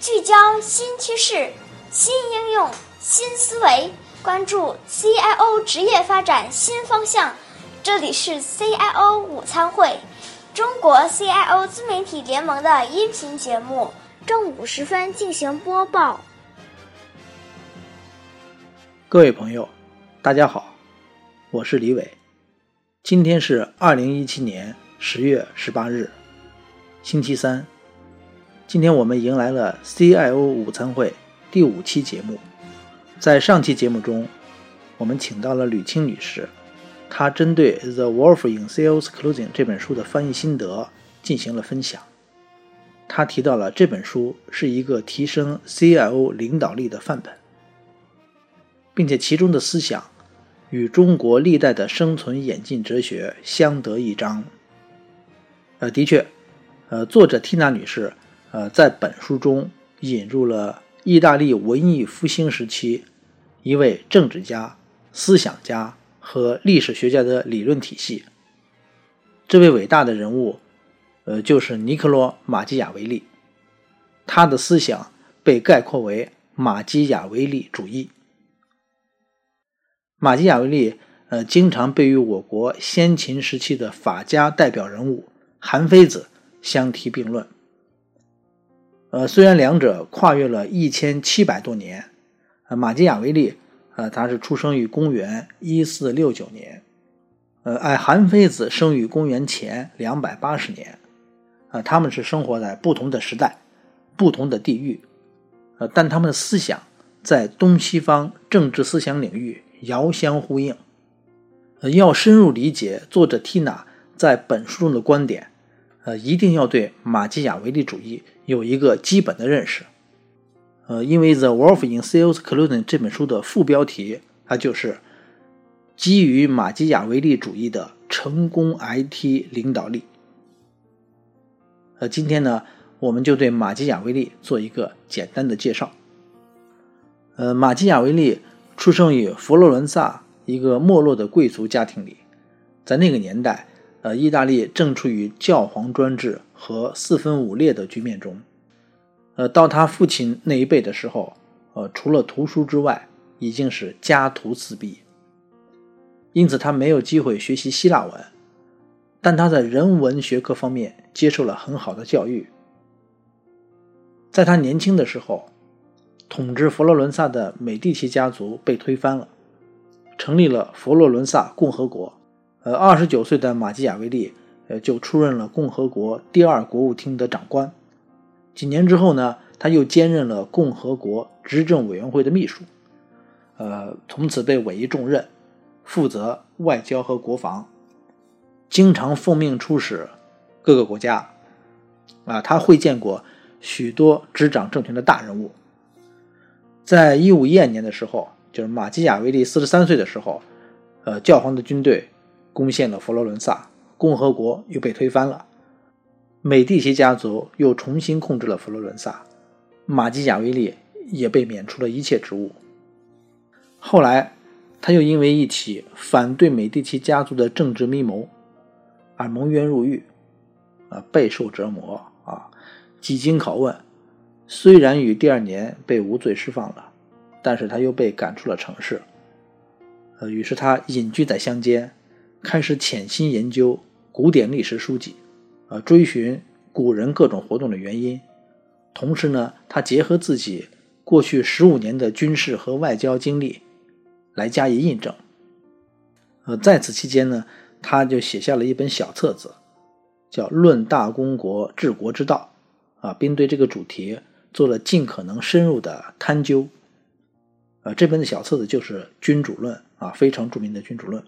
聚焦新趋势、新应用、新思维，关注 CIO 职业发展新方向。这里是 CIO 午餐会，中国 CIO 自媒体联盟的音频节目，正午时分进行播报。各位朋友，大家好，我是李伟。今天是二零一七年十月十八日，星期三。今天我们迎来了 CIO 午餐会第五期节目。在上期节目中，我们请到了吕青女士，她针对《The Wolf in Sales Closing》这本书的翻译心得进行了分享。她提到了这本书是一个提升 CIO 领导力的范本，并且其中的思想与中国历代的生存演进哲学相得益彰。呃，的确，呃，作者缇娜女士。呃，在本书中引入了意大利文艺复兴时期一位政治家、思想家和历史学家的理论体系。这位伟大的人物，呃，就是尼科罗·马基雅维利。他的思想被概括为马基雅维利主义。马基雅维利，呃，经常被与我国先秦时期的法家代表人物韩非子相提并论。呃，虽然两者跨越了一千七百多年，呃，马基雅维利，呃，他是出生于公元一四六九年，呃，而韩非子生于公元前两百八十年，呃，他们是生活在不同的时代、不同的地域，呃，但他们的思想在东西方政治思想领域遥相呼应。呃，要深入理解作者缇娜在本书中的观点。呃，一定要对马基雅维利主义有一个基本的认识。呃，因为《The Wolf in Sales Closing》这本书的副标题，它就是基于马基雅维利主义的成功 IT 领导力。呃，今天呢，我们就对马基雅维利做一个简单的介绍。呃，马基雅维利出生于佛罗伦萨一个没落的贵族家庭里，在那个年代。呃，意大利正处于教皇专制和四分五裂的局面中。呃，到他父亲那一辈的时候，呃，除了图书之外，已经是家徒四壁。因此，他没有机会学习希腊文，但他在人文学科方面接受了很好的教育。在他年轻的时候，统治佛罗伦萨的美第奇家族被推翻了，成立了佛罗伦萨共和国。呃，二十九岁的马基雅维利，呃，就出任了共和国第二国务厅的长官。几年之后呢，他又兼任了共和国执政委员会的秘书。呃，从此被委以重任，负责外交和国防，经常奉命出使各个国家。啊，他会见过许多执掌政权的大人物。在一五一二年的时候，就是马基雅维利四十三岁的时候，呃，教皇的军队。攻陷了佛罗伦萨，共和国又被推翻了，美第奇家族又重新控制了佛罗伦萨，马基雅维利也被免除了一切职务。后来，他又因为一起反对美第奇家族的政治密谋而蒙冤入狱，啊，备受折磨啊，几经拷问，虽然于第二年被无罪释放了，但是他又被赶出了城市，呃，于是他隐居在乡间。开始潜心研究古典历史书籍，啊，追寻古人各种活动的原因。同时呢，他结合自己过去十五年的军事和外交经历来加以印证。呃，在此期间呢，他就写下了一本小册子，叫《论大公国治国之道》，啊，并对这个主题做了尽可能深入的探究。呃，这本小册子就是《君主论》啊，非常著名的《君主论》。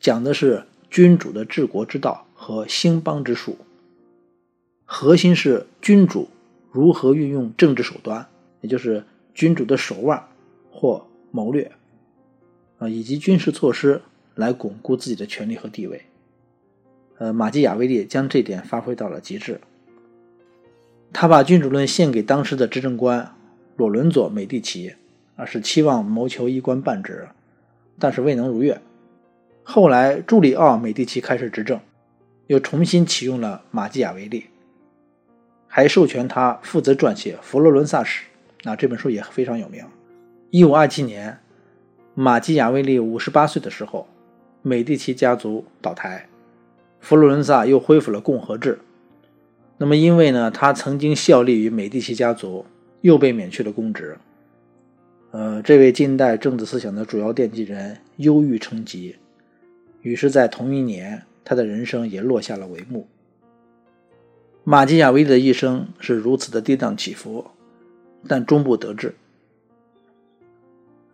讲的是君主的治国之道和兴邦之术，核心是君主如何运用政治手段，也就是君主的手腕或谋略，啊，以及军事措施来巩固自己的权力和地位。呃，马基雅维利将这点发挥到了极致。他把《君主论》献给当时的执政官罗伦佐·美第奇，啊，是期望谋求一官半职，但是未能如愿。后来，朱里奥·美第奇开始执政，又重新启用了马基雅维利。还授权他负责撰写《佛罗伦萨史》，那这本书也非常有名。一五二七年，马基雅维利五十八岁的时候，美第奇家族倒台，佛罗伦萨又恢复了共和制。那么，因为呢，他曾经效力于美第奇家族，又被免去了公职。呃，这位近代政治思想的主要奠基人忧郁成疾，于是，在同一年，他的人生也落下了帷幕。马基雅维利的一生是如此的跌宕起伏，但终不得志。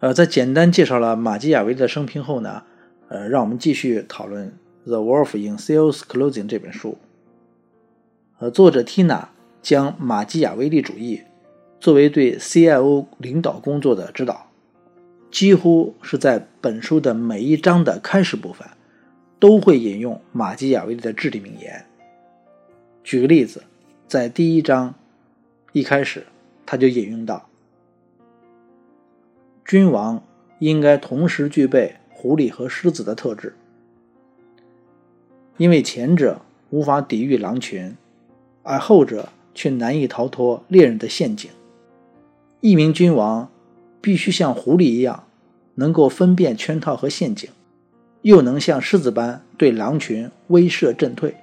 呃，在简单介绍了马基雅维利的生平后呢，呃，让我们继续讨论《The Wolf in Sales Clothing》这本书。呃，作者 Tina 将马基雅维利主义作为对 CIO 领导工作的指导，几乎是在本书的每一章的开始部分，都会引用马基雅维利的至理名言。举个例子，在第一章一开始，他就引用到：“君王应该同时具备狐狸和狮子的特质，因为前者无法抵御狼群，而后者却难以逃脱猎人的陷阱。一名君王必须像狐狸一样，能够分辨圈套和陷阱，又能像狮子般对狼群威慑震退。”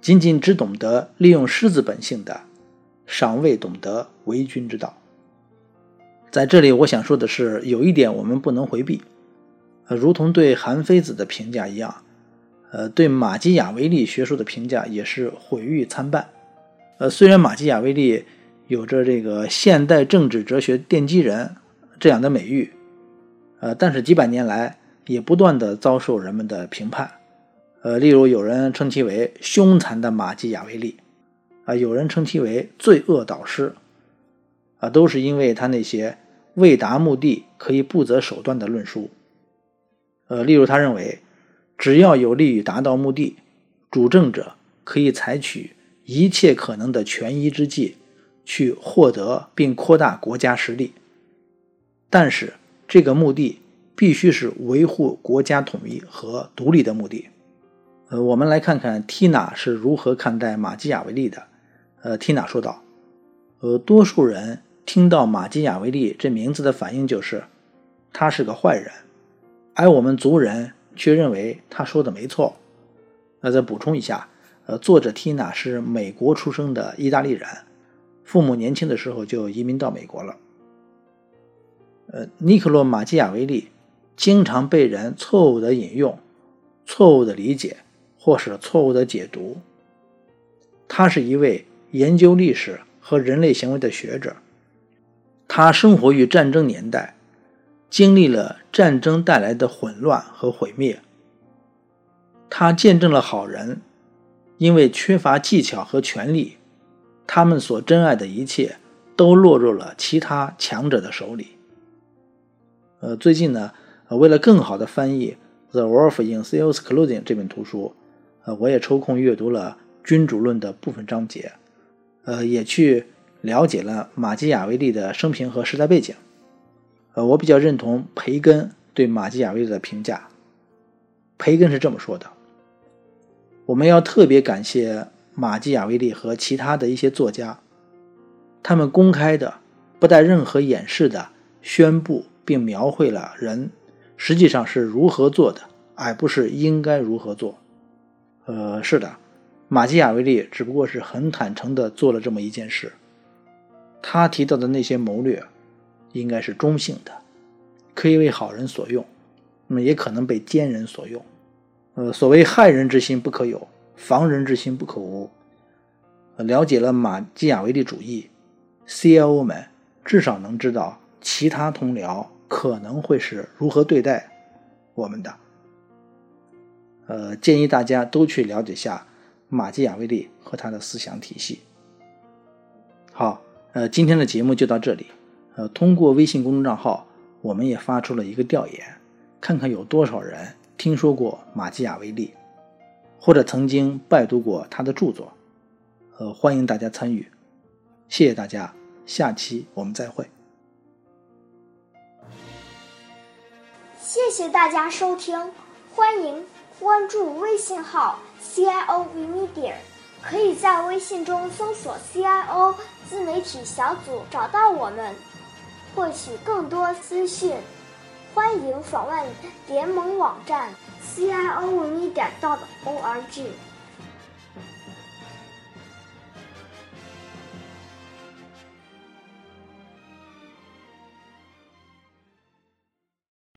仅仅只懂得利用狮子本性的，尚未懂得为君之道。在这里，我想说的是，有一点我们不能回避，呃，如同对韩非子的评价一样，呃，对马基雅维利学说的评价也是毁誉参半。呃，虽然马基雅维利有着这个现代政治哲学奠基人这样的美誉，呃，但是几百年来也不断的遭受人们的评判。呃，例如有人称其为凶残的马基雅维利，啊，有人称其为罪恶导师，啊，都是因为他那些为达目的可以不择手段的论述。呃，例如他认为，只要有利于达到目的，主政者可以采取一切可能的权宜之计去获得并扩大国家实力，但是这个目的必须是维护国家统一和独立的目的。呃，我们来看看 Tina 是如何看待马基雅维利的。呃，Tina 说道：“呃，多数人听到马基雅维利这名字的反应就是他是个坏人，而我们族人却认为他说的没错。”那再补充一下，呃，作者 Tina 是美国出生的意大利人，父母年轻的时候就移民到美国了。呃，尼克洛·马基雅维利经常被人错误的引用，错误的理解。或是错误的解读。他是一位研究历史和人类行为的学者。他生活于战争年代，经历了战争带来的混乱和毁灭。他见证了好人因为缺乏技巧和权力，他们所珍爱的一切都落入了其他强者的手里。呃，最近呢，为了更好的翻译《The Wolf in Sales Clothing》这本图书。呃，我也抽空阅读了《君主论》的部分章节，呃，也去了解了马基雅维利的生平和时代背景。呃，我比较认同培根对马基雅维利的评价。培根是这么说的：“我们要特别感谢马基雅维利和其他的一些作家，他们公开的、不带任何掩饰的宣布并描绘了人实际上是如何做的，而不是应该如何做。”呃，是的，马基雅维利只不过是很坦诚地做了这么一件事。他提到的那些谋略，应该是中性的，可以为好人所用，那么也可能被奸人所用。呃，所谓害人之心不可有，防人之心不可无。了解了马基雅维利主义，CIO 们至少能知道其他同僚可能会是如何对待我们的。呃，建议大家都去了解下马基雅维利和他的思想体系。好，呃，今天的节目就到这里。呃，通过微信公众账号，我们也发出了一个调研，看看有多少人听说过马基雅维利，或者曾经拜读过他的著作。呃，欢迎大家参与。谢谢大家，下期我们再会。谢谢大家收听，欢迎。关注微信号 CIO Media，可以在微信中搜索 “CIO 自媒体小组”找到我们，获取更多资讯。欢迎访问联盟网站 CIO 为你点到的 org。